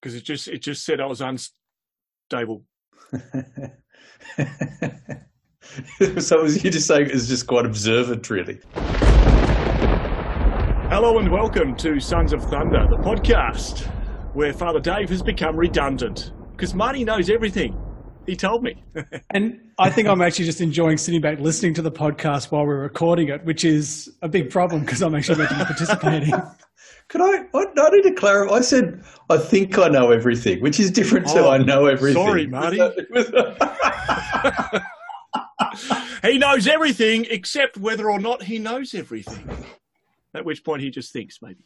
because it just it just said I was unstable. so was you just saying it's just quite observant, really? Hello and welcome to Sons of Thunder, the podcast where Father Dave has become redundant because Marty knows everything. He told me. and I think I'm actually just enjoying sitting back listening to the podcast while we're recording it, which is a big problem because I'm actually meant to be participating. Could I, I? I need to clarify. I said I think I know everything, which is different to Oh, I know everything. sorry, Marty. he knows everything except whether or not he knows everything. At which point he just thinks, maybe.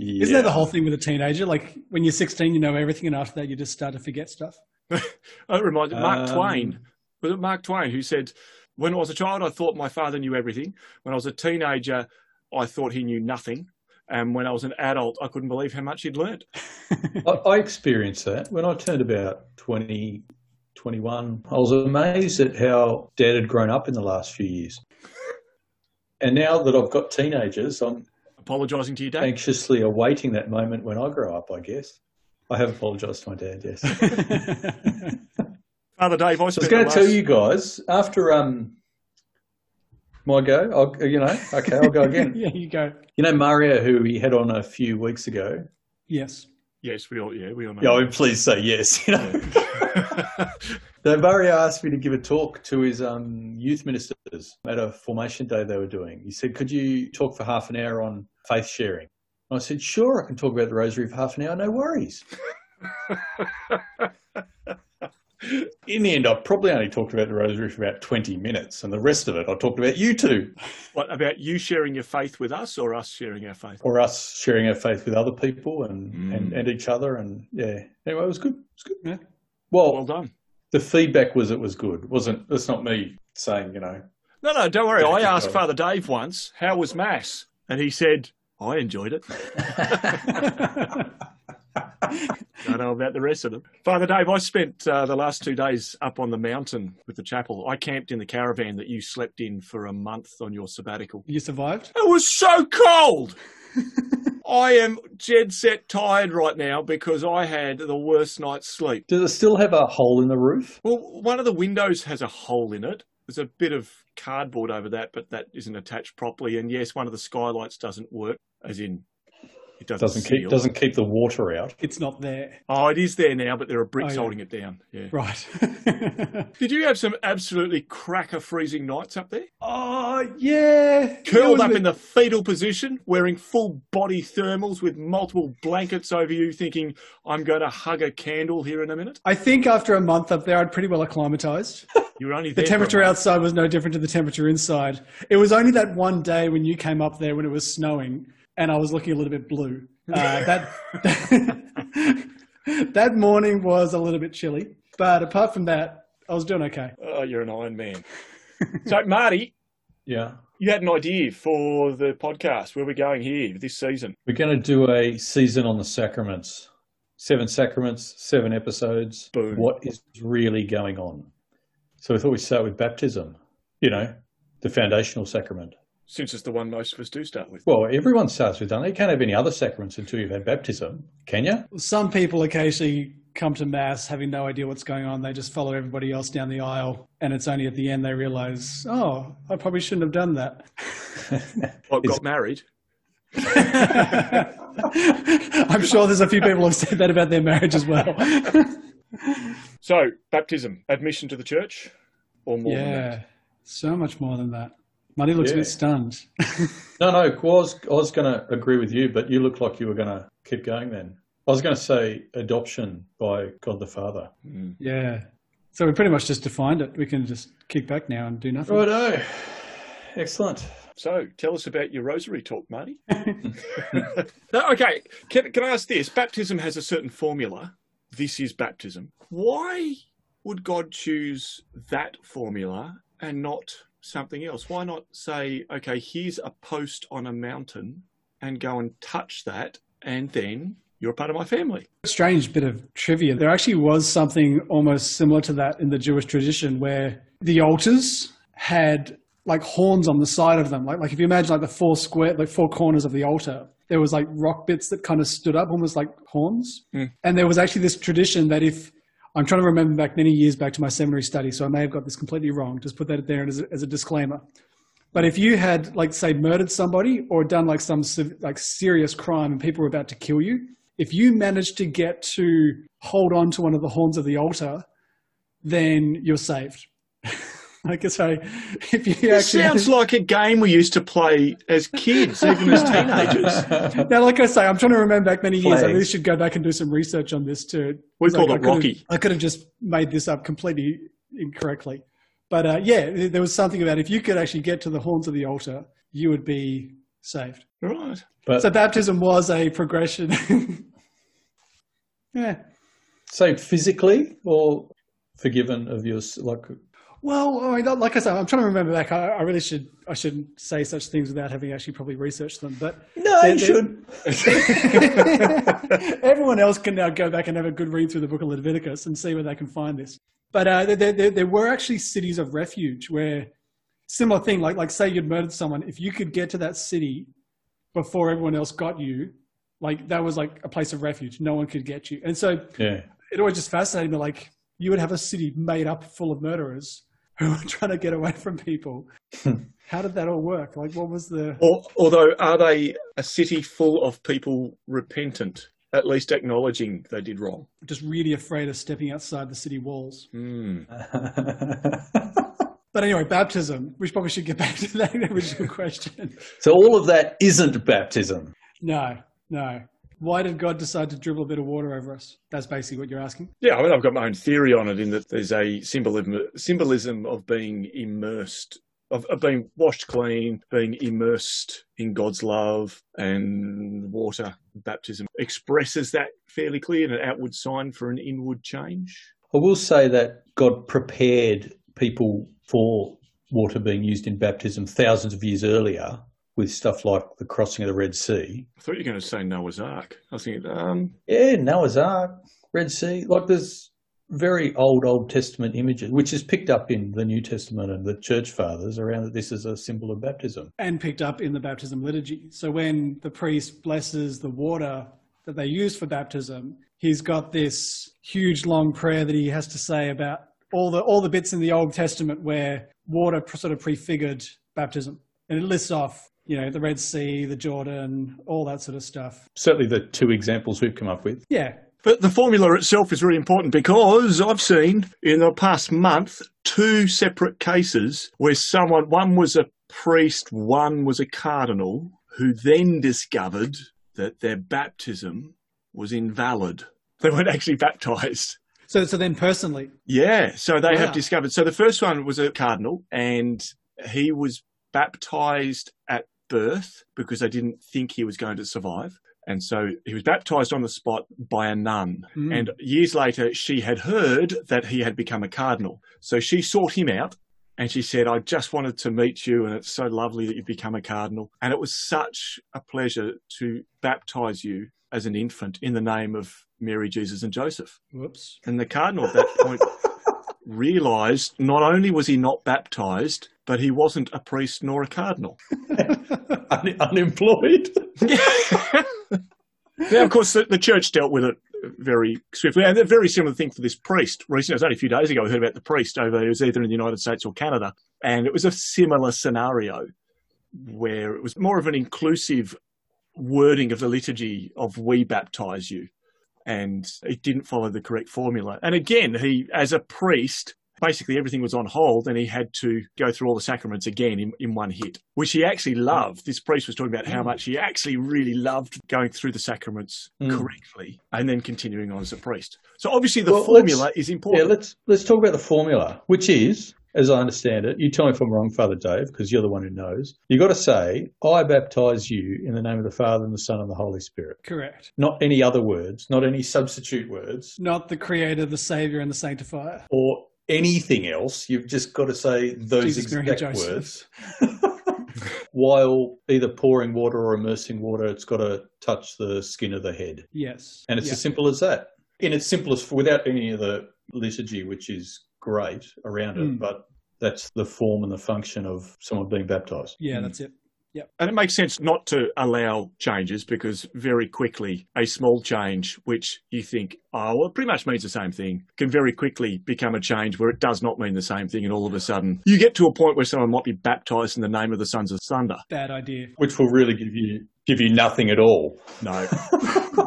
Yeah. Isn't that the whole thing with a teenager? Like when you're 16, you know everything, and after that, you just start to forget stuff. That reminds Mark Um, Twain. Was it Mark Twain who said, When I was a child, I thought my father knew everything. When I was a teenager, I thought he knew nothing. And when I was an adult, I couldn't believe how much he'd learned. I, I experienced that when I turned about 20, 21. I was amazed at how Dad had grown up in the last few years. And now that I've got teenagers, I'm Apologising to your dad. anxiously awaiting that moment when I grow up, I guess. I have apologised to my dad, yes. I Father Dave, I was going the to tell you guys, after um, my go, I'll, you know, okay, I'll go again. yeah, you go. You know Mario, who we had on a few weeks ago? Yes. Yes, we all, yeah, we all know. Yeah, I mean, please say yes. You know? So Mario asked me to give a talk to his um, youth ministers at a formation day they were doing. He said, "Could you talk for half an hour on faith sharing?" And I said, "Sure, I can talk about the rosary for half an hour. No worries." In the end, I probably only talked about the rosary for about twenty minutes, and the rest of it I talked about you two what about you sharing your faith with us or us sharing our faith? or us sharing our faith with other people and, Mm. and, and each other. And yeah, anyway, it was good. It was good. Yeah. Well, Well done. the feedback was it was good. It wasn't that's not me saying you know No, no, don't worry. I asked. Father Dave once, how was Mass? And he said, I enjoyed it. I don't know about the rest of them. Father Dave, I spent uh, the last two days up on the mountain with the chapel. I camped in the caravan that you slept in for a month on your sabbatical. you survived? It was so cold. I am dead set tired right now because I had the worst night's sleep. Does it still have a hole in the roof? Well, one of the windows has a hole in it. There's a bit of cardboard over that, but that isn't attached properly. And yes, one of the skylights doesn't work, as in it doesn't, Doesn't seal. keep doesn't keep the water out. It's not there. Oh, it is there now, but there are bricks Oh, yeah. holding it down. Yeah. Right. Did you have some absolutely cracker freezing nights up there? oh, yeah. Curled up bit- in the fetal position, wearing full body thermals with multiple blankets over you, thinking, I'm going to hug a candle here in a minute? I think after a month up there, I'd pretty well acclimatized. You were only The there. for temperature outside was no different to the temperature inside. It was only that one day when you came up there when it was snowing and I was looking a little bit blue. Uh, that that morning was a little bit chilly, but apart from that, I was doing okay. Oh, you're an Iron Man. so, Marty, Yeah. you had an idea for the podcast. Where we're going here this season? We're going to do a season on the sacraments. Seven sacraments, seven episodes. Boom. What is really going on? So we thought we'd start with baptism. You know, the foundational sacrament. Since it's the one most of us do start with. Well, everyone starts with that. You can't have any other sacraments until you've had baptism, can you? Some people occasionally come to mass having no idea what's going on. They just follow everybody else down the aisle, and it's only at the end they realize, oh, I probably shouldn't have done that. Well, got married. I'm sure there's a few people who've said that about their marriage as well. So, baptism, admission to the church, or more than yeah, so much more than that. Money looks a bit stunned. No, no, I was, I was going to agree with you, but you looked like you were going to keep going then. I was going to say adoption by God the Father. Mm. yeah. So we pretty much just defined it. We can just kick back now and do nothing. Righto. Excellent. So, tell us about your rosary talk, Marty. no, okay, can, can I ask this? Baptism has a certain formula. This is baptism. Why would God choose that formula and not something else? Why not say, okay, here's a post on a mountain and go and touch that, and then you're a part of my family? Strange bit of trivia. There actually was something almost similar to that in the Jewish tradition where the altars had like horns on the side of them. Like, like if you imagine like the four square, like four corners of the altar, there was like rock bits that kind of stood up, almost like horns. Mm. And there was actually this tradition that if I'm trying to remember back many years back to my seminary study, so I may have got this completely wrong. Just put that there as a, as a disclaimer. But if you had, like, say, murdered somebody or done like some like serious crime and people were about to kill you, if you managed to get to hold on to one of the horns of the altar, then you're saved. like so, if you it sounds like a game we used to play as kids, even as teenagers. now, like I say, I'm trying to remember back many years. I really should go back and do some research on this too. We called like, it Rocky. I could have just made this up completely incorrectly. But uh, yeah, there was something about if you could actually get to the horns of the altar, you would be saved. Right. But, so baptism was a progression. yeah. So physically or forgiven of your like well, I mean, like I said, I'm trying to remember back. I, I, really should. I shouldn't say such things without having actually probably researched them. But no, you should. everyone else can now go back and have a good read through the book of Leviticus and see where they can find this. But uh, there, there, there were actually cities of refuge where similar thing, like like say you'd murdered someone, if you could get to that city before everyone else got you, like that was like a place of refuge. No one could get you, and so yeah. it always just fascinated me. Like you would have a city made up full of murderers who were trying to get away from people. How did that all work? Like, what was the? Or, although, are they a city full of people repentant? at least acknowledging they did wrong. Just really afraid of stepping outside the city walls. Mm. but anyway, baptism. We probably should get back to that original question. So all of that isn't baptism. No, no. Why did God decide to dribble a bit of water over us? That's basically what you're asking. Yeah, I mean, I've got my own theory on it in that there's a symbolism symbolism of being immersed of, of being washed clean, being immersed in God's love and water baptism expresses that fairly clear and an outward sign for an inward change. I will say that God prepared people for water being used in baptism thousands of years earlier with stuff like the crossing of the Red Sea. I thought you were going to say Noah's Ark. I was thinking, um... yeah, Noah's Ark, Red Sea. Like there's very old Old Testament images, which is picked up in the New Testament and the Church Fathers around that this is a symbol of baptism. And picked up in the baptism liturgy. So when the priest blesses the water that they use for baptism, he's got this huge long prayer that he has to say about all the all the bits in the Old Testament where water sort of prefigured baptism. And it lists off, you know, the Red Sea, the Jordan, all that sort of stuff. Certainly the two examples we've come up with. Yeah. But the formula itself is really important because I've seen in the past month two separate cases where someone, one was a priest, one was a cardinal, who then discovered that their baptism was invalid. They weren't actually baptized. So, so then personally? Yeah. So they wow. have discovered. So the first one was a cardinal and he was baptized at birth because they didn't think he was going to survive. And so he was baptized on the spot by a nun. Mm. And years later, she had heard that he had become a cardinal. So she sought him out and she said, I just wanted to meet you, and it's so lovely that you've become a cardinal. And it was such a pleasure to baptize you as an infant in the name of Mary, Jesus, and Joseph. Whoops. And the cardinal at that point realized not only was he not baptized, but he wasn't a priest nor a cardinal. Un- unemployed. yeah, of course, the, the, church dealt with it very swiftly. And a very similar thing for this priest. Recently, it was only a few days ago, I heard about the priest over, it was either in the United States or Canada. And it was a similar scenario where it was more of an inclusive wording of the liturgy of we baptize you. And it didn't follow the correct formula. And again, he, as a priest, basically everything was on hold and he had to go through all the sacraments again in, in one hit, which he actually loved. This priest was talking about how much he actually really loved going through the sacraments mm. correctly and then continuing on as a priest. So obviously the well, formula is important. Yeah, let's let's talk about the formula, which is as I understand it, you tell me if I'm wrong, Father Dave, because you're the one who knows. You've got to say, "I baptize you in the name of the Father and the Son and the Holy Spirit." Correct. Not any other words, not any substitute words. Not the Creator, the Savior, and the Sanctifier. Or anything else. You've just got to say those Jesus exact words. While either pouring water or immersing water, it's got to touch the skin of the head. Yes. And it's as simple as that. In its simplest, without any of the liturgy, which is great around it, mm. but that's the form and the function of someone being baptized. Yeah, mm. that's it. Yep. And it makes sense not to allow changes because very quickly a small change, which you think, oh, well, it pretty much means the same thing, can very quickly become a change where it does not mean the same thing. And all of a sudden, you get to a point where someone might be baptized in the name of the sons of thunder. Bad idea. Which will really give you give you nothing at all. No.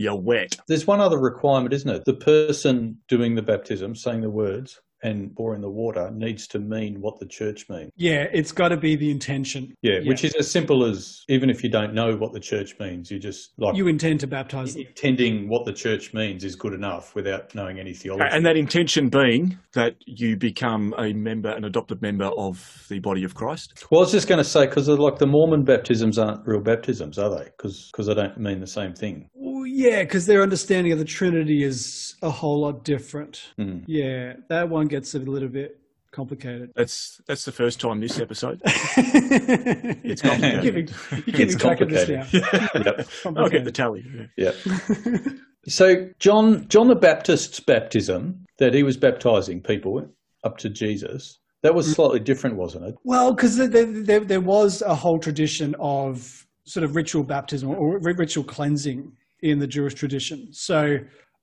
You're wet. There's one other requirement, isn't it? The person doing the baptism, saying the words, and pouring the water needs to mean what the church means. Yeah, it's got to be the intention. Yeah, which is as simple as even if you don't know what the church means, you just like You intend to baptize them. intending what the church means is good enough without knowing any theology. And that intention being that you become a member, an adopted member of the body of Christ. well, I was just going to say because like the Mormon baptisms aren't real baptisms, are they? Because they don't mean the same thing. Well, yeah, because their understanding of the Trinity is a whole lot different. Mm. Yeah, that one gets a little bit complicated. That's that's the first time this episode. it's complicated. You're giving, you're keeping It's track of this now. Yep. I'll get the tally. yeah. Yeah. so John John the Baptist's baptism that he was baptizing people up to Jesus, that was slightly different, wasn't it? Well, because there, there, there was a whole tradition of sort of ritual baptism or ritual cleansing in the Jewish tradition. So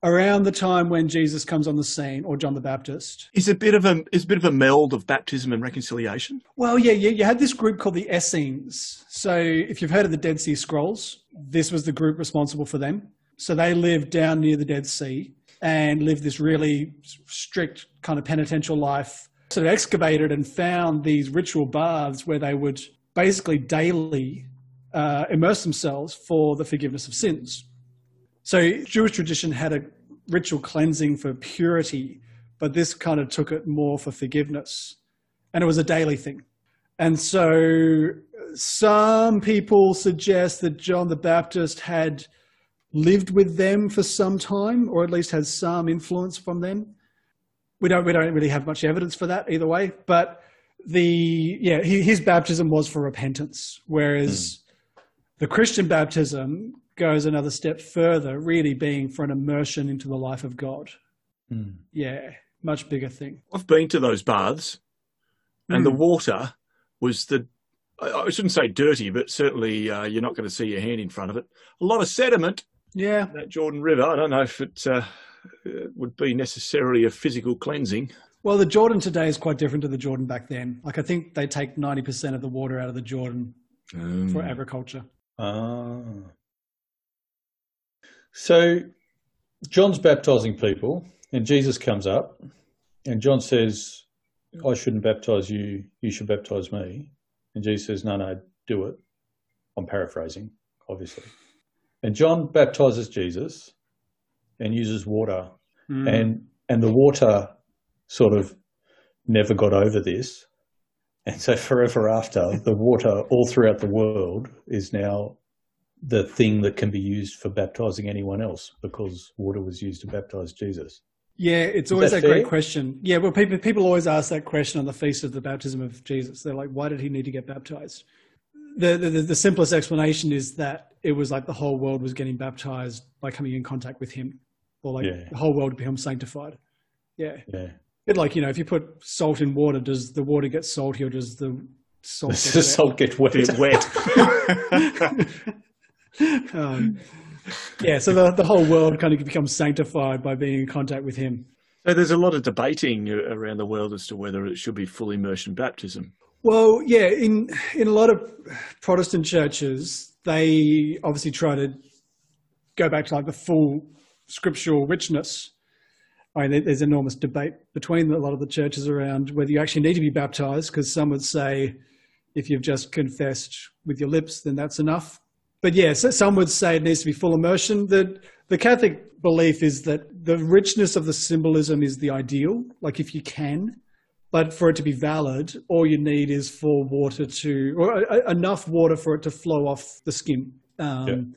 around the time when Jesus comes on the scene, or John the Baptist, Is a bit of a is a bit of a meld of baptism and reconciliation. well, yeah, you, you had this group called the Essenes. So if you've heard of the Dead Sea Scrolls, this was the group responsible for them. So they lived down near the Dead Sea and lived this really strict kind of penitential life. Sort of excavated and found these ritual baths where they would basically daily uh, immerse themselves for the forgiveness of sins. So Jewish tradition had a ritual cleansing for purity, but this kind of took it more for forgiveness. And it was a daily thing. And so some people suggest that John the Baptist had lived with them for some time, or at least had some influence from them. We don't we don't really have much evidence for that either way. But the yeah, he, his baptism was for repentance, whereas hmm. the Christian baptism goes another step further, really being for an immersion into the life of God. Mm. Yeah, much bigger thing. I've been to those baths, and Hmm. the water was the I I shouldn't say dirty, but certainly uh, you're not going to see your hand in front of it. A lot of sediment Yeah, that Jordan River. I don't know if it, uh, it would be necessarily a physical cleansing. Well, the Jordan today is quite different to the Jordan back then. Like, I think they take 90% of the water out of the Jordan Um, for agriculture. Ah. So John's baptizing people, and Jesus comes up, and John says, I shouldn't baptize you, you should baptize me. And Jesus says, No, no, do it. I'm paraphrasing, obviously. And John baptizes Jesus and uses water. Mm. And and the water sort of never got over this. And so forever after, the water all throughout the world is now the thing that can be used for baptizing anyone else because water was used to baptize Jesus. yeah, it's always that that, great question. Yeah, well, people, people always ask that question on the feast of the baptism of Jesus. They're like, why did he need to get baptized? The, the, the simplest explanation is that it was like the whole world was getting baptized by coming in contact with him, or like Yeah. the whole world become sanctified. Yeah. Yeah. Bit like, you know, if you put salt in water, does the water get salty or does the salt Does get the wet? salt get wet? Bit wet. um, yeah, so the, the whole world kind of becomes sanctified by being in contact with him. so there's a lot of debating around the world as to whether it should be full immersion baptism. Well, yeah, in in a lot of Protestant churches, they obviously try to go back to like the full scriptural richness. I mean, there's enormous debate between a lot of the churches around whether you actually need to be baptized, because some would say if you've just confessed with your lips, then that's enough. But yeah, so some would say it needs to be full immersion. The the Catholic belief is that the richness of the symbolism is the ideal. Like if you can, but for it to be valid, all you need is for water to, or uh, enough water for it to flow off the skin. Um,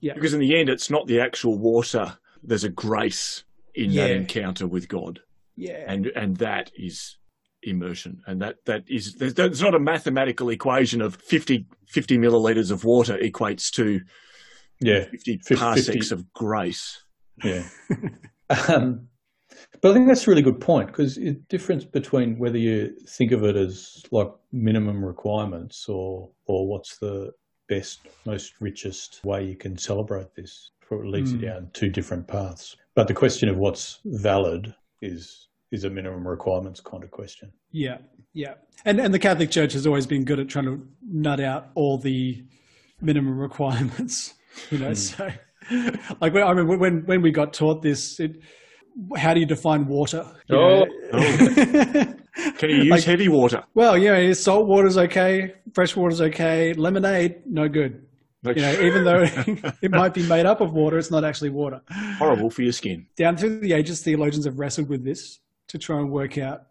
yeah. Because in the end, it's not the actual water. There's a grace in that encounter with God. yeah. and and that is immersion and that that is there's, there's not a mathematical equation of 50, 50 milliliters of water equates to Yeah. 50 50 parsecs of grace Yeah. um, But I think that's a really good point because the difference between whether you think of it as like minimum requirements or or what's the best, most richest way you can celebrate this, it leads mm. you down two different paths. But the question of what's valid is is a minimum requirements kind of question. Yeah, yeah, and and the Catholic Church has always been good at trying to nut out all the minimum requirements. You know, mm. so like I mean, when when we got taught this, it, how do you define water? You oh, oh. can you use like, heavy water? Well, yeah, salt water's okay, fresh water's okay, lemonade no good. Like, you know, even though it might be made up of water, it's not actually water. Horrible for your skin. Down through the ages, theologians have wrestled with this to try and work out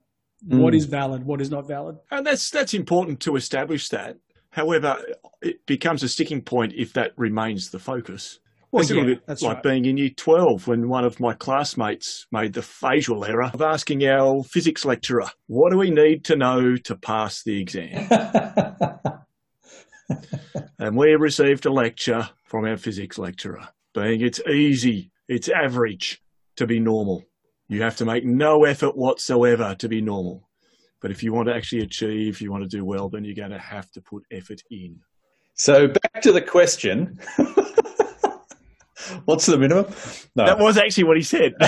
mm. what is valid, what is not valid. And that's that's important to establish that. However, it becomes a sticking point if that remains the focus. Well, it's yeah, a little bit like right. being in year 12 when one of my classmates made the fatal error of asking our physics lecturer, What do we need to know to pass the exam? and we received a lecture from our physics lecturer being it's easy, it's average to be normal. You have to make no effort whatsoever to be normal. But if you want to actually achieve, you want to do well, then you're going to have to put effort in. So back to the question. What's the minimum? No. That was actually what he said.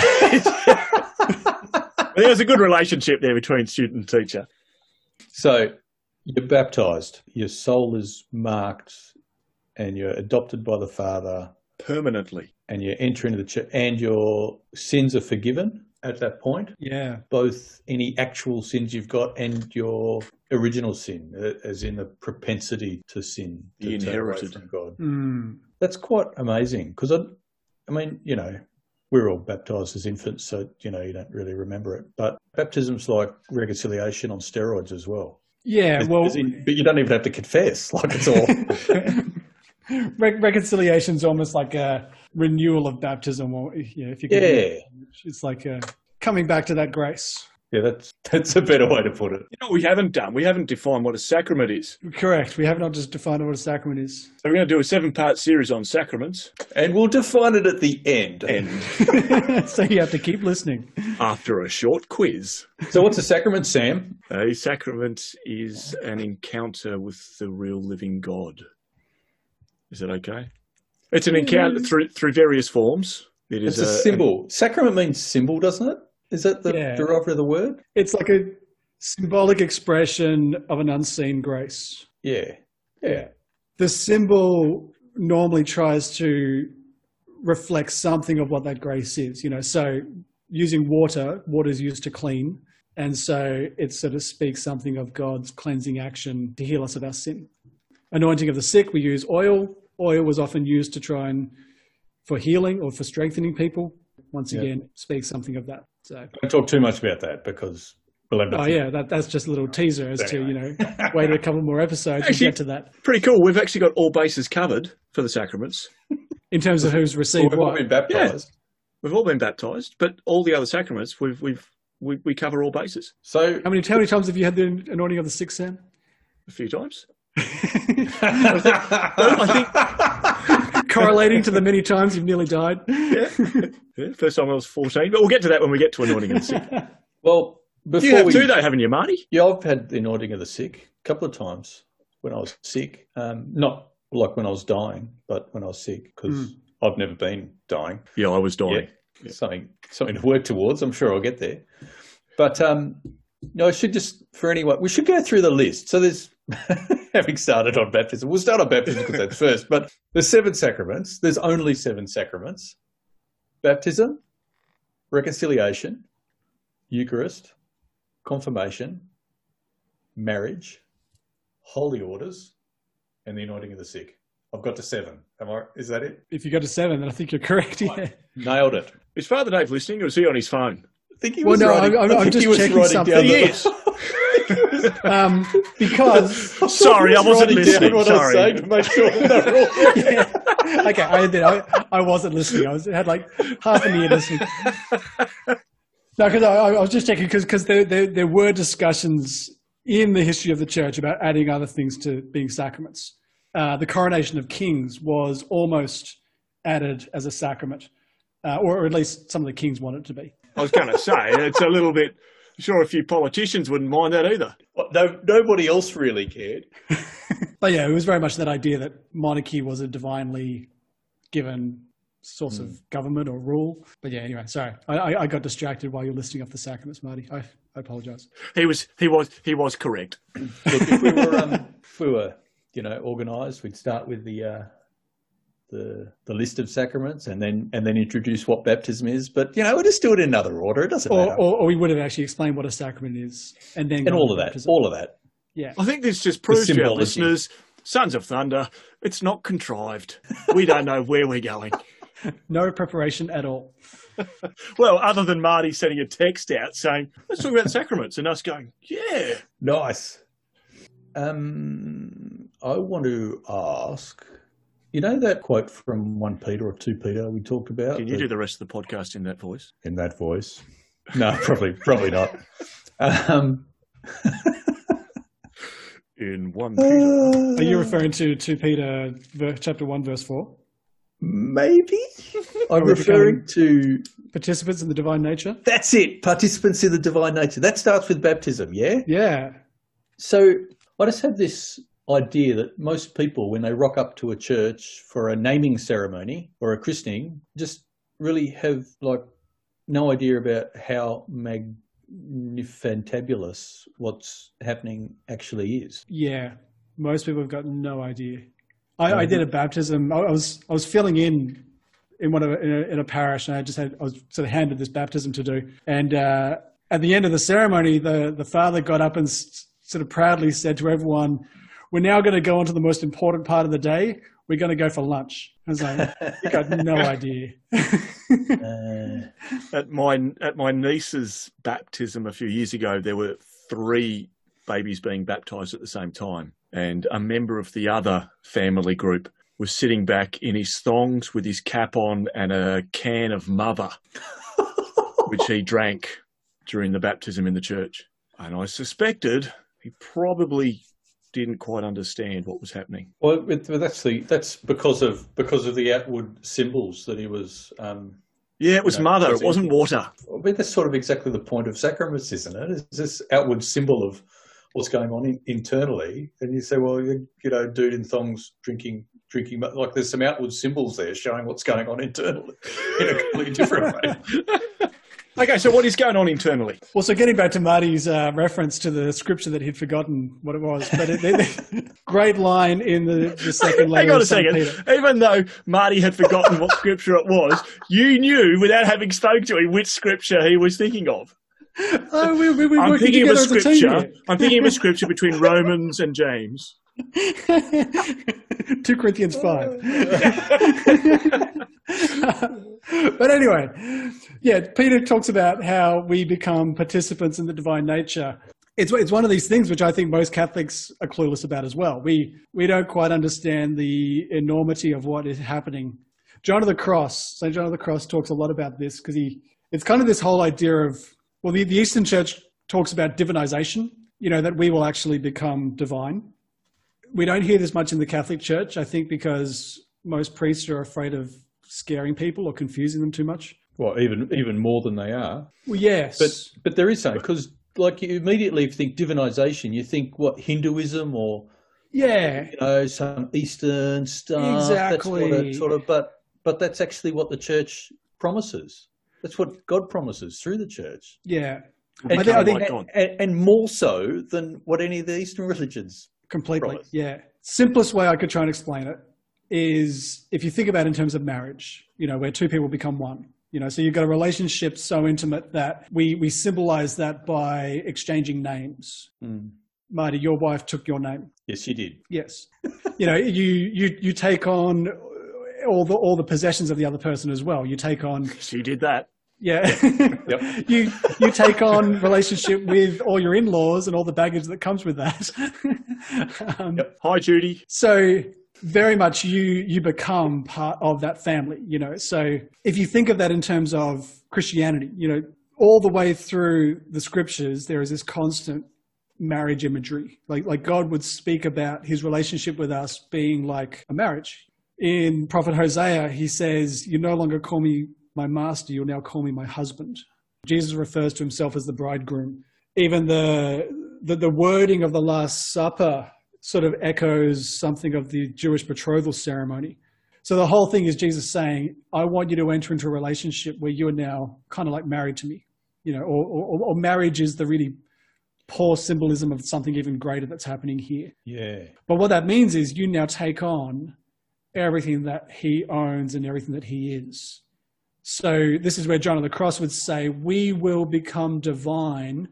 There's a good relationship there between student and teacher. So you're baptized, your soul is marked, and you're adopted by the Father permanently. And you enter into the church, and your sins are forgiven at that point. Yeah. Both any actual sins you've got and your original sin, uh, as in the propensity to sin, the inherited from God. Mm. That's quite amazing because I, I mean, you know, we are all baptized as infants, so you know you don't really remember it. But baptism's like reconciliation on steroids as well. Yeah, well, in, but you don't even have to confess. Like it's all. Re- reconciliation's almost like a renewal of baptism, or yeah, if you can. Yeah, it's like a, coming back to that grace. Yeah, that's that's a better way to put it. You know, we haven't done. We haven't defined what a sacrament is. Correct. We have not just defined what a sacrament is. So we're going to do a seven-part series on sacraments, and we'll define it at the end. End. so you have to keep listening after a short quiz. So, what's a sacrament, Sam? A sacrament is an encounter with the real living God. Is that okay? It's an encounter mm. through through various forms. It is it's a, a symbol. An, Sacrament means symbol, doesn't it? Is that the yeah. derivative of the word? It's like a symbolic expression of an unseen grace. Yeah. Yeah. The symbol normally tries to reflect something of what that grace is, you know. So using water, water is used to clean. And so it sort of speaks something of God's cleansing action to heal us of our sin. Anointing of the sick, we use oil. Oil was often used to try and for healing or for strengthening people. Once again, speaks something of that. So don't talk too much about that because we'll end up. Oh yeah, that, that's just a little teaser as anyway. to you know wait a couple more episodes actually, to get to that. Pretty cool. We've actually got all bases covered for the sacraments in terms of who's received we've what. All been baptized. Yeah, we've all been baptized, but all the other sacraments we've we've we, we cover all bases. So how many how many times have you had the anointing of the sick, Sam? A few times. I think correlating to the many times you've nearly died. Yeah. yeah. First time I was 14, but we'll get to that when we get to anointing of the sick. Well, before you have we, two though, haven't you, Marty? Yeah, I've had the anointing of the sick a couple of times when I was sick. Um, not like when I was dying, but when I was sick because mm. I've never been dying. Yeah, I was dying. Yeah, yeah. Something something to work towards. I'm sure I'll get there. But um, no, I should just for anyone. We should go through the list. So there's having started on baptism. We'll start on baptism because that's first. But there's seven sacraments. There's only seven sacraments: baptism, reconciliation, Eucharist, confirmation, marriage, holy orders, and the anointing of the sick. I've got to seven. Am I? Is that it? If you got to seven, then I think you're correct. Yeah. Nailed it. Is Father Dave listening, or is he on his phone? I think he was well, no, writing, I'm, I'm just checking something. He is. um, because sorry, I wasn't listening. What sorry. I was saying to make sure yeah. Okay, I did. I, I wasn't listening. I was had like half an ear listening. No, because I, I, was just checking because because there, there there were discussions in the history of the church about adding other things to being sacraments. Uh, the coronation of kings was almost added as a sacrament, uh, or, or, at least some of the kings wanted it to be. I was going to say it's a little bit. Sure, a few politicians wouldn't mind that either. No, nobody else really cared. But yeah, it was very much that idea that monarchy was a divinely given source of government or rule. But yeah, anyway, sorry, I, I, I got distracted while you're listing off the sacraments, Marty. I, I apologize. He was he was he was correct. Look, if we were, um, if we were, you know, organised, we'd start with the uh, the the list of sacraments, and then and then introduce what baptism is. But you know, we'll just do it in another order. It doesn't Or, matter. or, or we would have actually explained what a sacrament is, and then and all of that, baptism. all of that. Yeah, I think this just proves to our listeners, Sons of Thunder, it's not contrived. We don't know where we're going. no preparation at all. Well, other than Marty sending a text out saying, "Let's talk about the sacraments," and us going, "Yeah." Nice. Um, I want to ask. You know that quote from one Peter or two Peter we talked about Can you The- do the rest of the podcast in that voice? in that voice? No, probably probably not. Um, In one Peter. Are you referring to 2 Peter chapter 1, verse 4? maybe I'm referring to Participants in the divine nature? That's it. Participants in the divine nature. That starts with baptism, yeah? Yeah. So I just have this idea that most people, when they rock up to a church for a naming ceremony or a christening, just really have like no idea about how magnifantabulous what's happening actually is. Yeah. Most people have got no idea. I, I did a baptism. I I was I was filling in in one of in a, in a parish, and I just had I was sort of handed this baptism to do. And uh, at the end of the ceremony, the the father got up and s- sort of proudly said to everyone, "We're now going to go on to the most important part of the day. We're going to go for lunch." I was like, "You got no idea." Uh, At my at my niece's baptism a few years ago, there were three babies being baptized at the same time, and a member of the other family group was sitting back in his thongs with his cap on and a can of mother, which he drank during the baptism in the church. And I suspected he probably didn't quite understand what was happening. well, that's the that's because of because of the outward symbols that he was. Um, Yeah, it was No, mother. It was it- wasn't water. But that's sort of exactly the point of sacraments, isn't it? It's this outward symbol of what's going on in, internally, and you say, well, you, you know, dude in thongs drinking, drinking, like there's some outward symbols there showing what's going on internally in a completely different way. Okay, so what is going on internally? Well, so getting back to Marty's uh, reference to the scripture that he'd forgotten what it was, but it, it- great line in the, the second letter. Hang on a second. Peter. Even though Marty had forgotten what scripture it was, you knew without having spoken to him which scripture he was thinking of. Oh, we, we, we're I'm thinking of a as a scripture. I'm thinking of a scripture between Romans and James. 2 Corinthians 5. but anyway, yeah, Peter talks about how we become participants in the divine nature. It's, it's one of these things which I think most Catholics are clueless about as well. We, we don't quite understand the enormity of what is happening. John of the Cross, St. John of the Cross talks a lot about this because he, it's kind of this whole idea of, well, the, the Eastern Church talks about divinization, you know, that we will actually become divine we don't hear this much in the Catholic Church, I think, because most priests are afraid of scaring people or confusing them too much. Well, even even more than they are, Well, yes. but but there is something because like you immediately think divinization, you think what Hinduism or yeah. you know some Eastern stuff. That's what Exactly. it sort of, but but that's actually what the church promises. That's what God promises through the church. Yeah. And I think- I think- like God. and, and more so than what any of the Eastern religions. Completely. Promise. Yeah. Simplest way I could try and explain it is if you think about it in terms of marriage, you know, where two people become one. You know, so you've got a relationship so intimate that we, we symbolize that by exchanging names. Marty, your wife took your name. Yes, you did. Yes. you know, you, you, you take on all the, all the possessions of the other person as well. You take on, She did that. yeah, Yep. you, you take on relationship with all your in-laws and all the baggage that comes with that. um, Hi, Judy. so very much you, you become part of that family, you know. So if you think of that in terms of Christianity, you know, all the way through the scriptures, there is this constant marriage imagery. Like like God would speak about his relationship with us being like a marriage. In Prophet Hosea, he says, "You no longer call me my master; you'll now call me my husband." Jesus refers to himself as the bridegroom. Even the, the, the wording of the Last Supper sort of echoes something of the Jewish betrothal ceremony. So the whole thing is Jesus saying, I want you to enter into a relationship where you are now kind of like married to me. You know, or, or, or marriage is the really poor symbolism of something even greater that's happening here. Yeah. But what that means is you now take on everything that he owns and everything that he is. So this is where John of the Cross would say, we will become divine,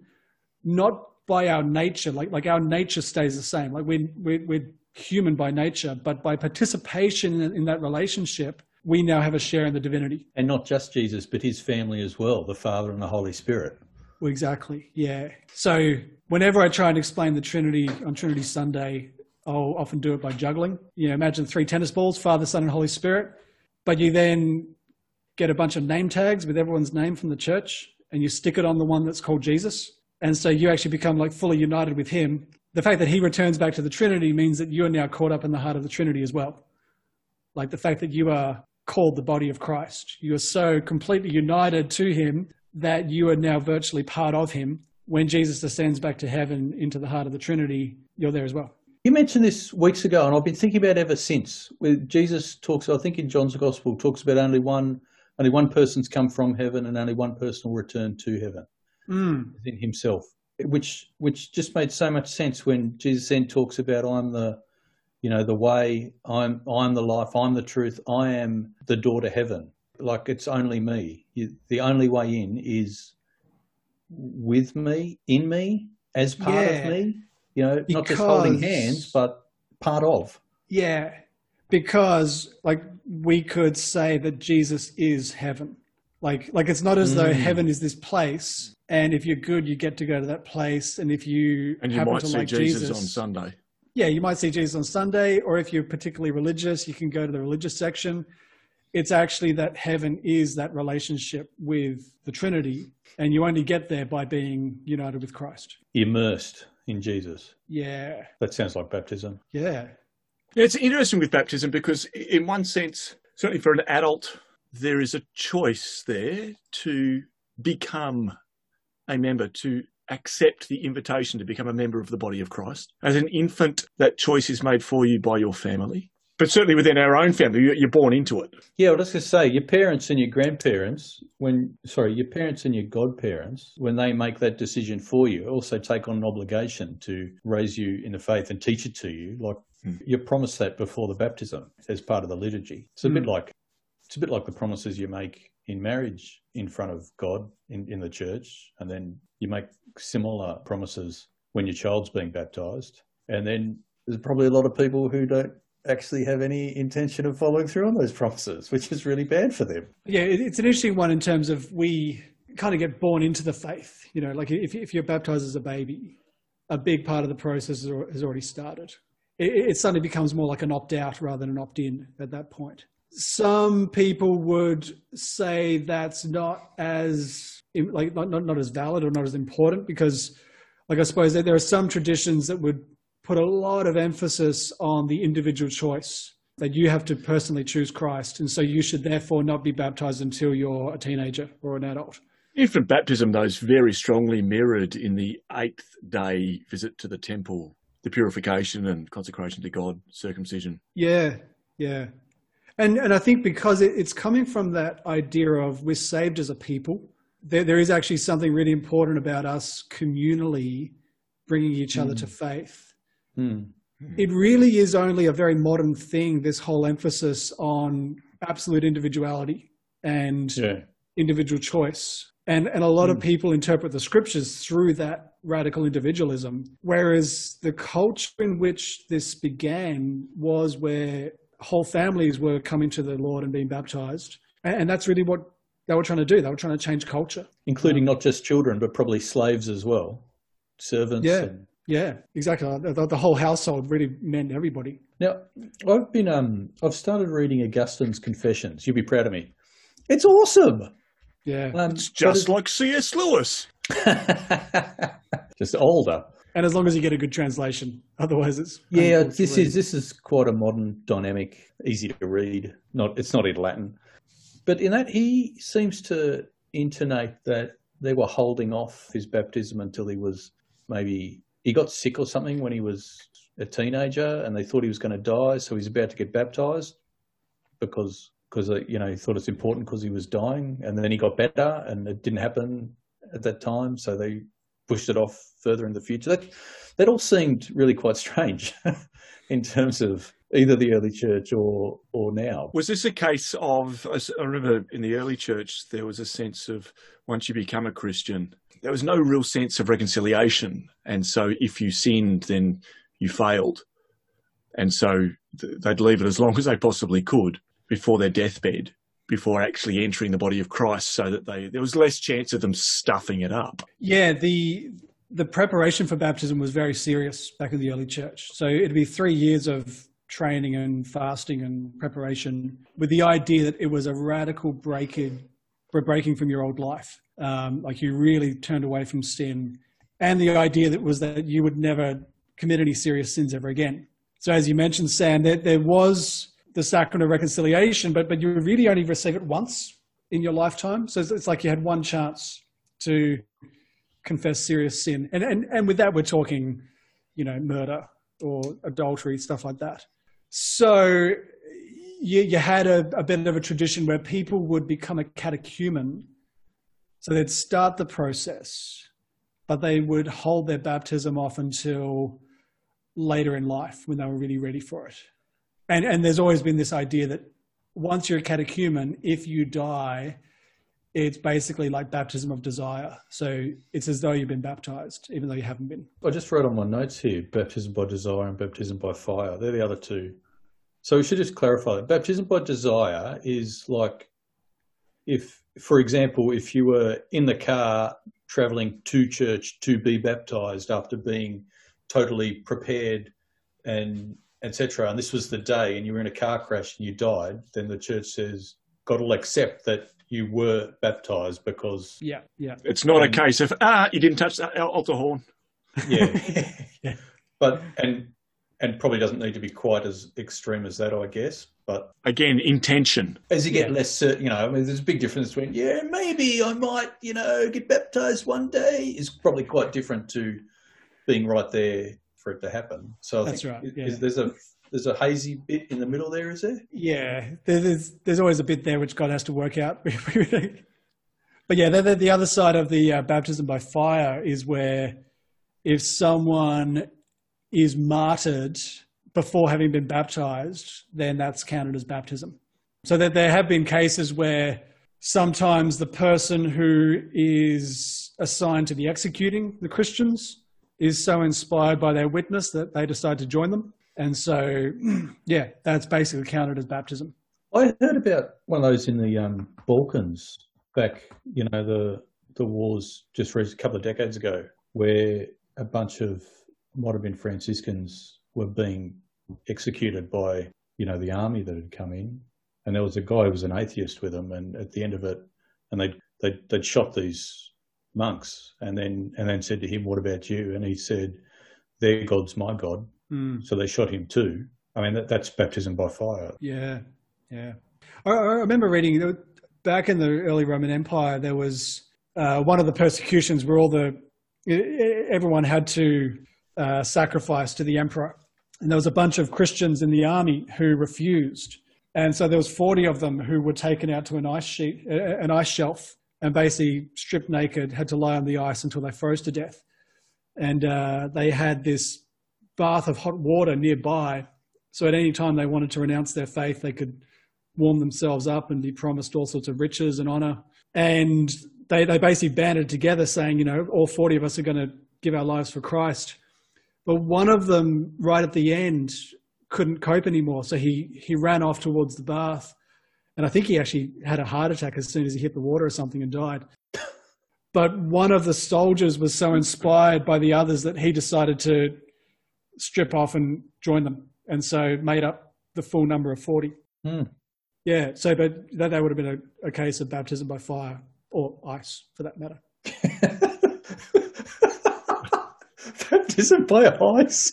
not by our nature, like, like our nature stays the same. Like we, we, we're human by nature, but by participation in, in that relationship, we now have a share in the divinity. And not just Jesus, but his family as well, the Father and the Holy Spirit. Well, exactly. Yeah. So whenever I try and explain the Trinity on Trinity Sunday, I'll often do it by juggling. You know, imagine three tennis balls, Father, Son, and Holy Spirit. But you then get a bunch of name tags with everyone's name from the church and you stick it on the one that's called Jesus. And so you actually become like fully united with him. The fact that he returns back to the Trinity means that you are now caught up in the heart of the Trinity as well. Like the fact that you are called the body of Christ. You are so completely united to him that you are now virtually part of him. When Jesus ascends back to heaven into the heart of the Trinity, you're there as well. You mentioned this weeks ago, and I've been thinking about ever since. Where Jesus talks, I think in John's Gospel, talks about only one, only one person's come from heaven, and only one person will return to heaven Mm. within Himself. Which, which just made so much sense when Jesus then talks about, "I'm the, you know, the way. I'm, I'm the life. I'm the truth. I am the door to heaven. Like it's only me. You, the only way in is with me, in me, as part Yeah. of me. You know, not just holding hands, but part of. Yeah, because like we could say that Jesus is heaven. Like like it's not as though Mm. heaven is this place, and if you're good, you get to go to that place, and if you And you happen might to see like Jesus, Jesus, on Sunday. yeah, you might see Jesus on Sunday, or if you're particularly religious, you can go to the religious section. It's actually that heaven is that relationship with the Trinity, and you only get there by being united with Christ. Immersed in Jesus. Yeah, That sounds like baptism. yeah, Yeah, it's interesting with baptism because, in one sense, certainly for an adult, there is a choice there to become a member, to accept the invitation to become a member of the body of Christ. As an infant, that choice is made for you by your family. But certainly within our own family, you- you're born into it. Yeah, I was going to say, your parents and your grandparents, when, sorry, your parents and your godparents, when they make that decision for you, also take on an obligation to raise you in the faith and teach it to you. Like Hmm. you're promised that before the baptism as part of the liturgy. It's a bit Hmm. like, it's a bit like the promises you make in marriage in front of God in, in the church. And then you make similar promises when your child's being baptized. And then there's probably a lot of people who don't actually have any intention of following through on those promises, which is really bad for them. Yeah, it's an interesting one in terms of we kind of get born into the faith. You know, like if, if you're baptized as a baby, a big part of the process has already started. It, it suddenly becomes more like an opt out rather than an opt in at that point. Some people would say that's not as like not, not, not as valid or not as important because, like I suppose that there are some traditions that would put a lot of emphasis on the individual choice that you have to personally choose Christ. And so you should therefore not be baptized until you're a teenager or an adult. Infant baptism, though, is very strongly mirrored in the eighth day visit to the temple, the purification and consecration to God, circumcision. Yeah, yeah. And, and I think because it, it's coming from that idea of we're saved as a people, there, there is actually something really important about us communally bringing each other to faith. Hmm. It really is only a very modern thing, this whole emphasis on absolute individuality and Yeah. individual choice. And, and a lot of people interpret the scriptures through that radical individualism. Whereas the culture in which this began was where whole families were coming to the Lord and being baptized. And, and that's really what they were trying to do. They were trying to change culture. Including not just children, but probably slaves as well, servants. Yeah. and- Yeah, exactly. The, the whole household really meant everybody. Now, I've been, um, I've started reading Augustine's Confessions. You'll be proud of me. It's awesome. Yeah. Um, It's just like C.S. Lewis. just older. And as long as you get a good translation, otherwise it's Yeah, this is this is quite a modern, dynamic, easy to read. Not it's not in Latin, but in that he seems to intonate that they were holding off his baptism until he was maybe he got sick or something when he was a teenager, and they thought he was going to die, so he's about to get baptized because because uh, you know he thought it's important because he was dying, and then he got better, and it didn't happen at that time, so they pushed it off further in the future. That that all seemed really quite strange in terms of either the early church or or now. Was this a case of? I remember in the early church there was a sense of once you become a Christian, there was no real sense of reconciliation, and so if you sinned, then you failed, and so they'd leave it as long as they possibly could before their deathbed before actually entering the body of Christ so that they there was less chance of them stuffing it up. Yeah, the the preparation for baptism was very serious back in the early church. So it'd be 3 years of training and fasting and preparation with the idea that it was a radical breaking breaking from your old life. Um, like you really turned away from sin and the idea that was that you would never commit any serious sins ever again. So as you mentioned, Sam, there, there was the sacrament of reconciliation, but but you really only receive it once in your lifetime. So it's, it's like you had one chance to confess serious sin, and and and with that we're talking, you know, murder or adultery, stuff like that. So you, you had a, a bit of a tradition where people would become a catechumen. So they'd start the process, but they would hold their baptism off until later in life when they were really ready for it and and there's always been this idea that once you're a catechumen, if you die, it's basically like baptism of desire. So it's as though you've been baptized, even though you haven't been. I just wrote on my notes here baptism by desire and baptism by fire. They're the other two. So we should just clarify that. Baptism by desire is like if, for example, if you were in the car traveling to church to be baptized after being totally prepared and etc., and this was the day, and you were in a car crash and you died, then the church says God will accept that you were baptized because yeah, yeah. It's not a case of ah, you didn't touch that altar horn. Yeah, yeah. But and and probably doesn't need to be quite as extreme as that, I guess. But again, intention. As you get yeah. less, you know, I mean, there's a big difference between yeah, maybe I might, you know, get baptized one day is probably quite different to being right there for it to happen. So I that's right. Yeah. Is, there's a there's a hazy bit in the middle there, is there? Yeah, there's there's always a bit there which God has to work out. but yeah, the, the other side of the uh, baptism by fire is where if someone is martyred before having been baptized, then that's counted as baptism. So that there have been cases where sometimes the person who is assigned to be executing the Christians is so inspired by their witness that they decide to join them. And so, yeah, that's basically counted as baptism. I heard about one of those in the um, Balkans back, you know, the the wars just a couple of decades ago, where a bunch of might have been Franciscans were being executed by, you know, the army that had come in, and there was a guy who was an atheist with them, and at the end of it, and they they they'd shot these monks and then and then said to him, "What about you?" And he said, "Their God's my God." Mm. So they shot him too. I mean, that, that's baptism by fire. Yeah, yeah. I, I remember reading back in the early Roman Empire, there was uh, one of the persecutions where all the everyone had to uh, sacrifice to the emperor, and there was a bunch of Christians in the army who refused. And so there was 40 of them who were taken out to an ice sheet, an ice shelf, and basically stripped naked, had to lie on the ice until they froze to death. And uh, they had this bath of hot water nearby. So at any time they wanted to renounce their faith, they could warm themselves up and be promised all sorts of riches and honor. And they, they basically banded together saying, you know, all 40 of us are going to give our lives for Christ. But one of them, right at the end, couldn't cope anymore. So he, he ran off towards the bath and I think he actually had a heart attack as soon as he hit the water or something and died. But one of the soldiers was so inspired by the others that he decided to strip off and join them. And so made up the full number of 40. Mm. Yeah. So, but that, that would have been a, a case of baptism by fire or ice for that matter. baptism by ice.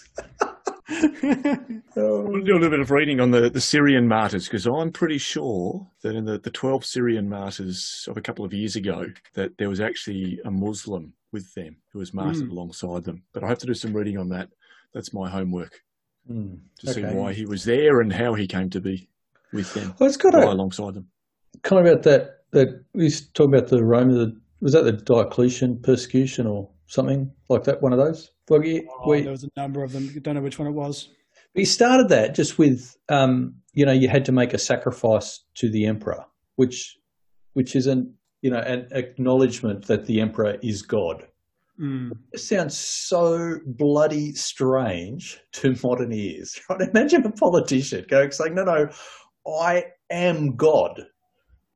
I'm going to do a little bit of reading on the, the Syrian martyrs because I'm pretty sure that in the, the 12 Syrian martyrs of a couple of years ago that there was actually a Muslim with them who was martyred Mm. alongside them. But I have to do some reading on that. That's my homework Hmm, to see why he was there and how he came to be with them, Well, it's got a alongside them. kind of about that. That we used to talk about the Roman. Was that the Diocletian persecution or something like that? One of those. Oh, we- there was a number of them. Don't know which one it was. he started that just with, um, you know, you had to make a sacrifice to the emperor, which, which is an, you know, an acknowledgement that the emperor is God. Mm. It sounds so bloody strange to modern ears. Right? Imagine a politician going saying, "No, no, I am God,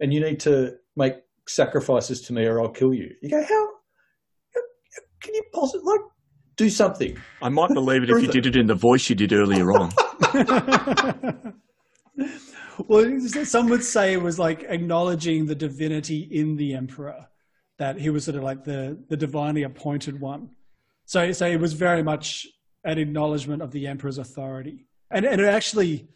and you need to make sacrifices to me, or I'll kill you." You go, "How? how can you possibly like do something?" I might believe it if you did it in the voice you did earlier on. well, some would say it was like acknowledging the divinity in the emperor, that he was sort of like the, the divinely appointed one. So, so it was very much an acknowledgement of the emperor's authority. And, and it actually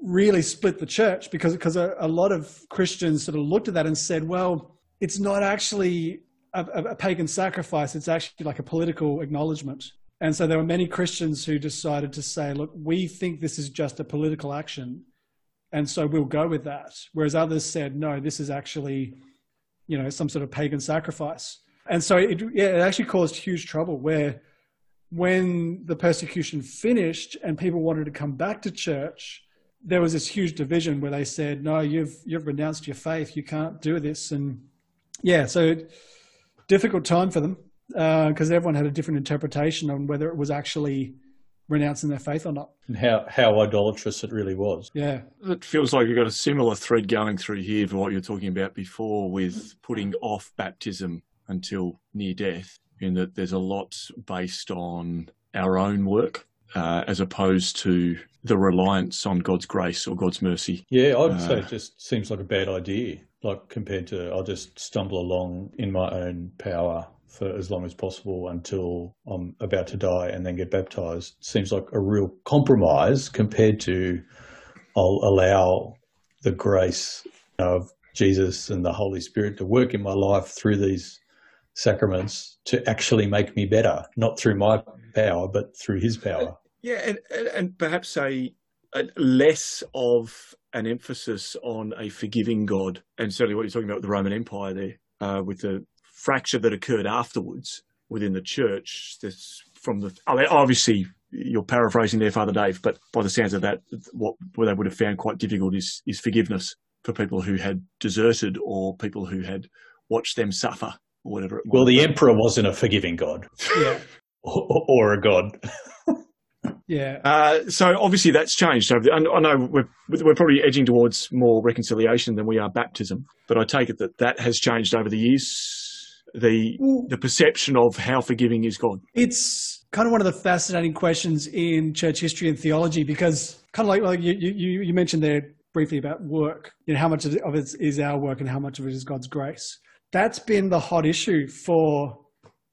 really split the church because, because a, a lot of Christians sort of looked at that and said, well, it's not actually a, a, pagan sacrifice, it's actually like a political acknowledgement. And so there were many Christians who decided to say, look, we think this is just a political action. And so we'll go with that. Whereas others said, no, this is actually, you know, some sort of pagan sacrifice. And so it, yeah, it actually caused huge trouble where when the persecution finished and people wanted to come back to church, there was this huge division where they said, no, you've, you've renounced your faith. You can't do this. And yeah, so difficult time for them because everyone had a different interpretation on whether it was actually renouncing their faith or not. And how how idolatrous it really was. Yeah. It feels like you've got a similar thread going through here for what you were talking about before with putting off baptism until near death, in that there's a lot based on our own work uh, as opposed to the reliance on God's grace or God's mercy. Yeah, I'd Uh, say it just seems like a bad idea. Like compared to, I'll just stumble along in my own power for as long as possible until I'm about to die and then get baptized. Seems like a real compromise compared to I'll allow the grace of Jesus and the Holy Spirit to work in my life through these sacraments to actually make me better, not through my power, but through His power. Yeah, and, and, and perhaps a less of an emphasis on a forgiving God, and certainly what you're talking about with the Roman Empire there, uh, with the fracture that occurred afterwards within the church. This from the I mean, obviously you're paraphrasing there, Father Dave, but by the sounds of that, what what they would have found quite difficult is is forgiveness for people who had deserted or people who had watched them suffer or whatever. It Well, might the be. emperor wasn't a forgiving God Yeah. or, or a God. Yeah. Uh, so obviously that's changed. over the- I I know we're, we're probably edging towards more reconciliation than we are baptism, but I take it that that has changed over the years. The the perception of how forgiving is God. It's kind of one of the fascinating questions in church history and theology because kind of like, like you, you, you mentioned there briefly about work, you know, how much of it is- is our work and how much of it is God's grace. That's been the hot issue for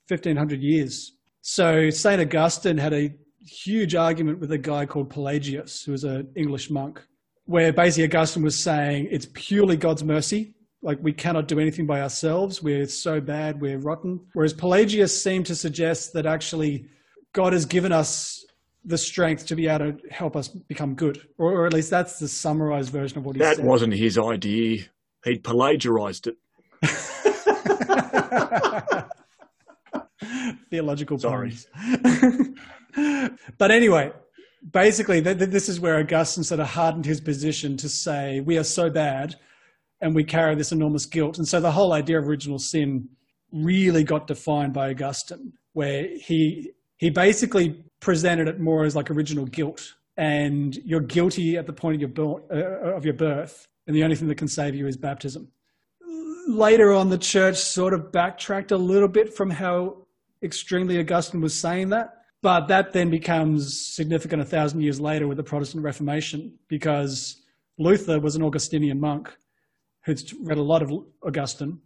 1500 years. So St. Augustine had a huge argument with a guy called Pelagius, who was an English monk, where basically Augustine was saying it's purely God's mercy. Like we cannot do anything by ourselves. We're so bad, we're rotten. Whereas Pelagius seemed to suggest that actually God has given us the strength to be able to help us become good. Or, or at least that's the summarized version of what he That said. That wasn't his idea. He'd pelagiarized it. Theological Sorry. but anyway, basically, th- th- this is where Augustine sort of hardened his position to say, we are so bad and we carry this enormous guilt. And so the whole idea of original sin really got defined by Augustine, where he, he basically presented it more as like original guilt. And you're guilty at the point of your, uh, of your birth, and the only thing that can save you is baptism later on, the church sort of backtracked a little bit from how extremely Augustine was saying that. But that then becomes significant a thousand years later with the Protestant Reformation because Luther was an Augustinian monk who'd read a lot of Augustine.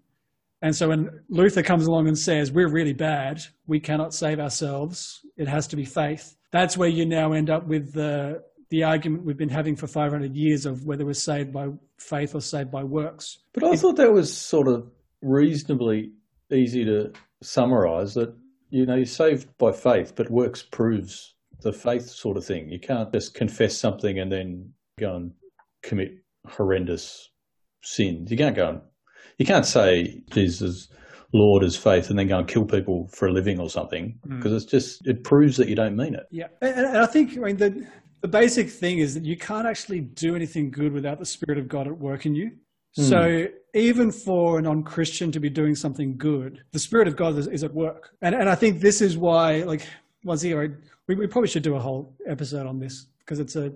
And so when Luther comes along and says, We're really bad, we cannot save ourselves, it has to be faith, that's where you now end up with the the argument we've been having for 500 years of whether we're saved by faith or saved by works. But I thought that was sort of reasonably easy to summarize that, you know, you're saved by faith, but works proves the faith sort of thing. You can't just confess something and then go and commit horrendous sins. You can't go and, you can't say Jesus Lord as faith and then go and kill people for a living or something because mm. it's just, it proves that you don't mean it. Yeah. And, and I think, I mean, the, the basic thing is that you can't actually do anything good without the Spirit of God at work in you. Mm. So even for a non-Christian to be doing something good, the Spirit of God is, is at work. And, and I think this is why, like, once again, we, we probably should do a whole episode on this because it's a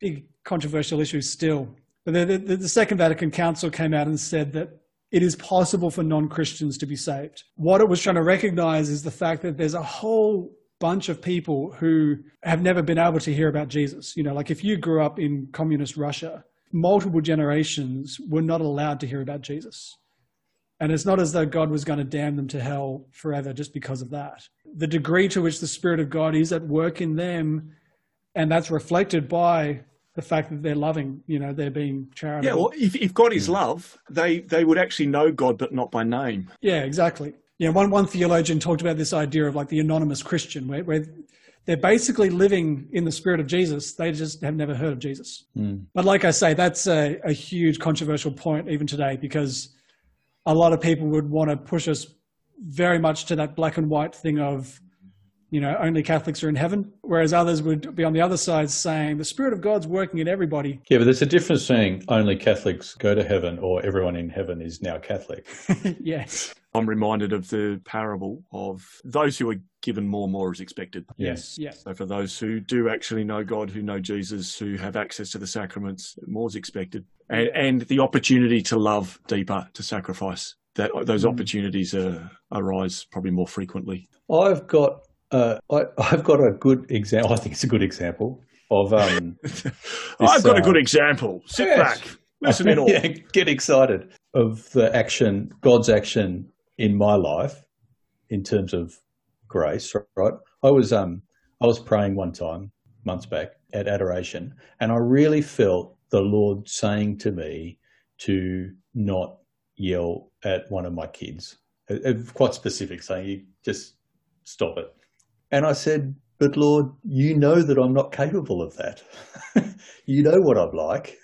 big controversial issue still. But the, the, the Second Vatican Council came out and said that it is possible for non-Christians to be saved. What it was trying to recognize is the fact that there's a whole bunch of people who have never been able to hear about Jesus. You know, like if you grew up in communist Russia, multiple generations were not allowed to hear about Jesus. And it's not as though God was going to damn them to hell forever just because of that. The degree to which the Spirit of God is at work in them, and that's reflected by the fact that they're loving, you know, they're being charitable. Yeah, well, if, if God is love, they, they would actually know God, but not by name. Yeah, exactly. Yeah, one, one theologian talked about this idea of like the anonymous Christian, where, where they're basically living in the spirit of Jesus. They just have never heard of Jesus. Mm. But like I say, that's a, a huge controversial point even today because a lot of people would want to push us very much to that black and white thing of you know, only Catholics are in heaven, whereas others would be on the other side saying the Spirit of God's working in everybody. Yeah, but there's a difference saying only Catholics go to heaven or everyone in heaven is now Catholic. yes. I'm reminded of the parable of those who are given more, more is expected. Yes. Yes. So for those who do actually know God, who know Jesus, who have access to the sacraments, more is expected. And, and the opportunity to love deeper, to sacrifice. That those mm. opportunities uh, arise probably more frequently. I've got uh, I, have got a good example. I think it's a good example of. Um, this, I've got uh, a good example. Sit yes. back, listen in all. yeah, get excited of the action, God's action in my life, in terms of grace. Right, I was um, I was praying one time months back at adoration, and I really felt the Lord saying to me to not yell at one of my kids. It, it, quite specific, saying you just stop it and I said, But Lord, you know that I'm not capable of that. you know what I'm like.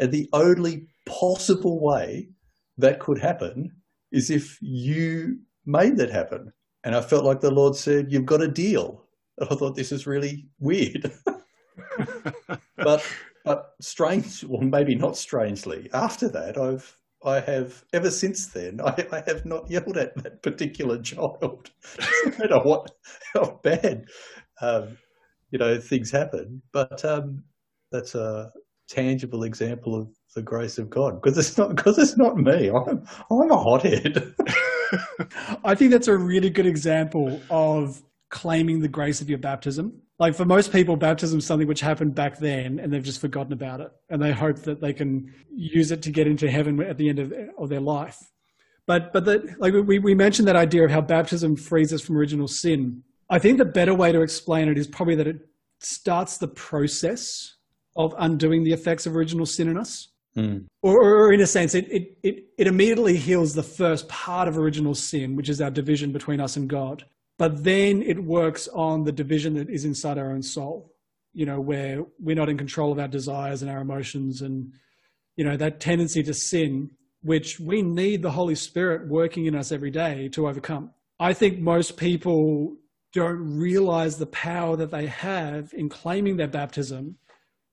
And the only possible way that could happen is if you made that happen. And I felt like the Lord said, You've got a deal. And I thought this is really weird. but but strange, or maybe not strangely, after that I've I have ever since then. I, I have not yelled at that particular child, no matter what how bad um, you know things happen. But um, that's a tangible example of the grace of God because it's not because it's not me. I'm I'm a hothead. I think that's a really good example of claiming the grace of your baptism. Like for most people, baptism is something which happened back then and they've just forgotten about it. And they hope that they can use it to get into heaven at the end of, of their life. But, but the, like we, we mentioned that idea of how baptism frees us from original sin. I think the better way to explain it is probably that it starts the process of undoing the effects of original sin in us. Mm. Or, or, in a sense, it, it, it, it immediately heals the first part of original sin, which is our division between us and God but then it works on the division that is inside our own soul you know where we're not in control of our desires and our emotions and you know that tendency to sin which we need the holy spirit working in us every day to overcome. I think most people don't realize the power that they have in claiming their baptism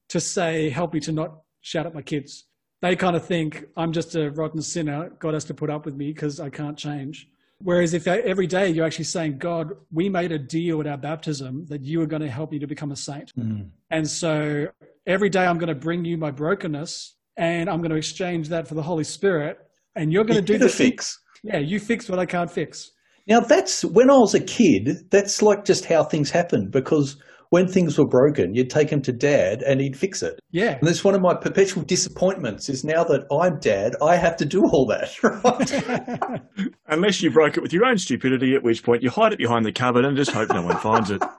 to say help me to not shout at my kids. They kind of think i'm just a rotten sinner. God has to put up with me because i can't change Whereas if every day you're actually saying, God, we made a deal at our baptism that you are going to help me to become a saint. Mm. And so every day I'm going to bring you my brokenness and I'm going to exchange that for the Holy Spirit. And you're going to do the fix. Yeah, you fix what I can't fix. Now that's when I was a kid, that's like just how things happen because when things were broken, you'd take them to dad and he'd fix it. Yeah. And that's one of my perpetual disappointments is now that I'm dad, I have to do all that, right? Unless you broke it with your own stupidity, at which point you hide it behind the cupboard and just hope no one finds it.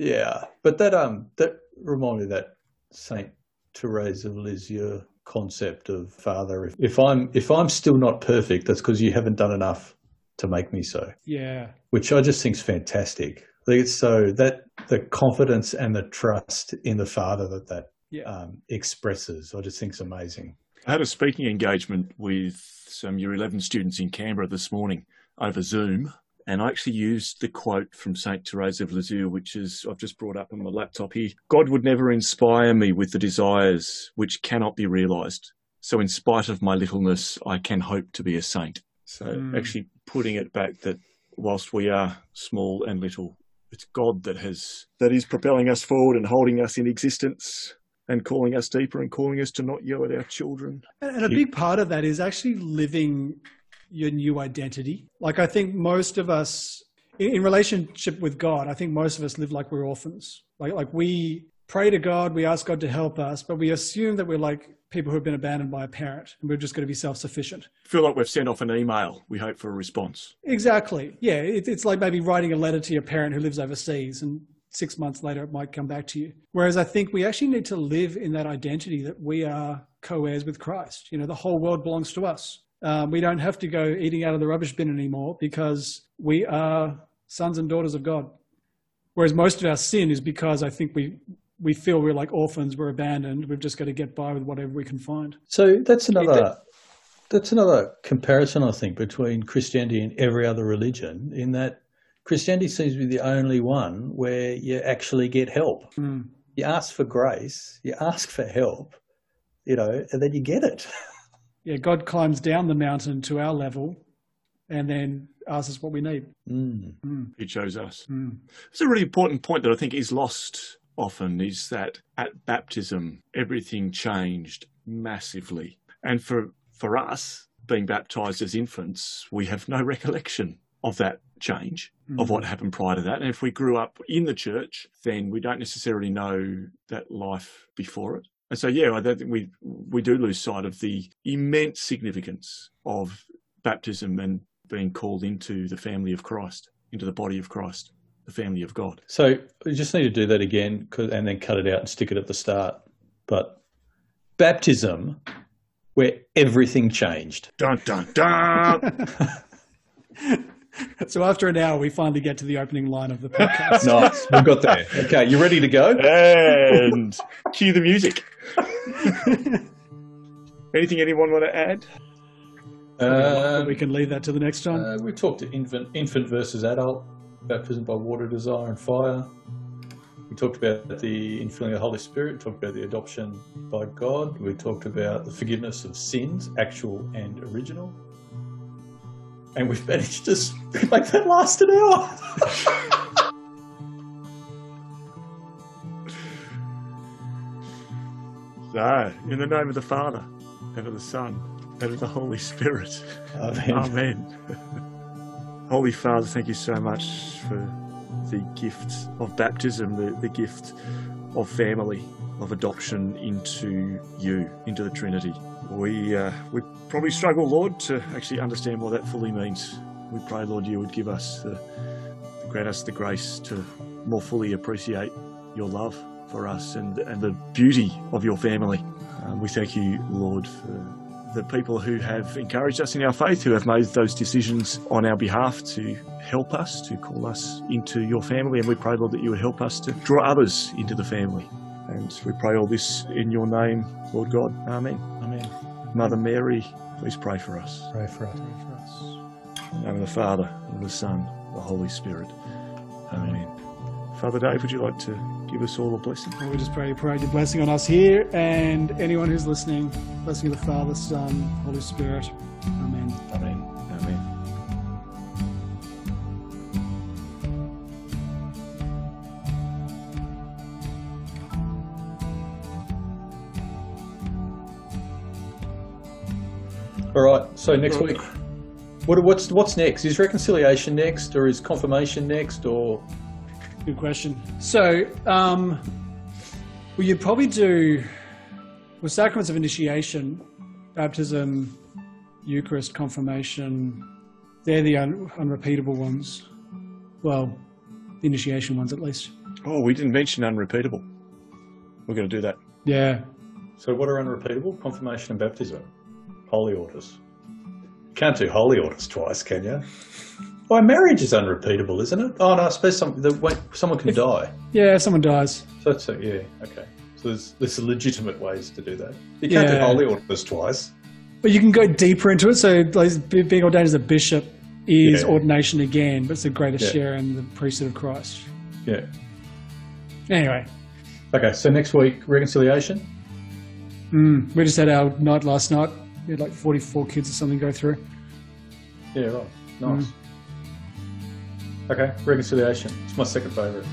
Yeah. But that, um, that, remind me of that Saint Therese of Lisieux concept of Father. If, if I'm if I'm still not perfect, that's because you haven't done enough to make me so. Yeah. Which I just think is fantastic. I think it's so that the confidence and the trust in the Father that that Yeah. um, expresses, I just think is amazing. I had a speaking engagement with some Year 11 students in Canberra this morning over Zoom, and I actually used the quote from St. Therese of Lisieux, which is I've just brought up on my laptop here. God would never inspire me with the desires which cannot be realised. So, in spite of my littleness, I can hope to be a saint. So, Mm. actually putting it back that whilst we are small and little, it's God that has that is propelling us forward and holding us in existence and calling us deeper and calling us to not yell at our children. And and a big part of that is actually living your new identity. Like I think most of us, in, in relationship with God, I think most of us live like we're orphans. Like like we pray to God, we ask God to help us, but we assume that we're like people who have been abandoned by a parent, and we're just going to be self-sufficient. feel like we've sent off an email. We hope for a response. Exactly. Yeah, it, it's like maybe writing a letter to your parent who lives overseas, and six months later it might come back to you. Whereas I think we actually need to live in that identity that we are co-heirs with Christ. You know, the whole world belongs to us. Um, we don't have to go eating out of the rubbish bin anymore because we are sons and daughters of God. Whereas most of our sin is because I think we we feel we're like orphans, we're abandoned, we've just got to get by with whatever we can find. So that's another that's another comparison I think between Christianity and every other religion in that Christianity seems to be the only one where you actually get help. Mm. You ask for grace, you ask for help, you know, and then you get it. Yeah, God climbs down the mountain to our level and then asks us what we need. Mm. Mm. He chose us. Mm. It's a really important point that I think is lost often is that at baptism, everything changed massively. And for, for us, being baptized as infants, we have no recollection of that change, of what mm. happened prior to that. And if we grew up in the church, then we don't necessarily know that life before it. And so, yeah, I don't think we, we do lose sight of the immense significance of baptism and being called into the family of Christ, into the body of Christ, the family of God. So we just need to do that again and then cut it out and stick it at the start. But baptism, where everything changed. Dun dun dun. So after an hour, we finally get to the opening line of the podcast. Nice. we got there. Okay, you ready to go? and cue the music. Anything anyone want to add? Um, we can leave that to the next time. Uh, we talked to infant, infant versus adult, baptism by water, desire, and fire. We talked about the infilling of the Holy Spirit. Talked about the adoption by God. We talked about the forgiveness of sins, actual and original. And we've managed to make that last an hour. So, in the name of the Father, and of the Son, and of the Holy Spirit. Amen. Amen. Holy Father, thank you so much for the gift of baptism, the, the gift of family, of adoption into you, into the Trinity. We, uh, we probably struggle, Lord, to actually understand what that fully means. We pray, Lord, you would give us the, grant us the grace to more fully appreciate your love for us and, and the beauty of your family. Um, we thank you, Lord, for the people who have encouraged us in our faith, who have made those decisions on our behalf to help us, to call us into your family. And we pray, Lord, that you would help us to draw others into the family. And we pray all this in your name, Lord God. Amen. Amen. Mother Mary, please pray for us. Pray for us. In the name of the Father, and the Son, and the Holy Spirit. Amen. Father Dave, would you like to give us all a blessing? And we just pray, pray your blessing on us here and anyone who's listening. Blessing of the Father, Son, Holy Spirit. Amen. Amen. Amen. All right. So next week, what, what's what's next? Is reconciliation next, or is confirmation next, or Good question. So, um, well, you'd probably do well, sacraments of initiation, baptism, Eucharist, confirmation. They're the un- unrepeatable ones. Well, the initiation ones at least. Oh, we didn't mention unrepeatable. We're going to do that. Yeah. So what are unrepeatable? Confirmation and baptism. Holy orders. You can't do holy orders twice, can you? Why, marriage is unrepeatable, isn't it? Oh, no, I suppose some, the, wait, someone can die. Yeah, if someone dies. So that's a, yeah, okay. So there's, there's legitimate ways to do that. You can't do holy orders twice. But you can go deeper into it. So, like, being ordained as a bishop is Yeah. ordination again, but it's a greater Yeah. share in the priesthood of Christ. Yeah. Anyway, Okay, so next week, reconciliation. mm, we just had our night last night. We had like 44 kids or something go through. Yeah, right. Nice. Okay, reconciliation. It's my second favourite.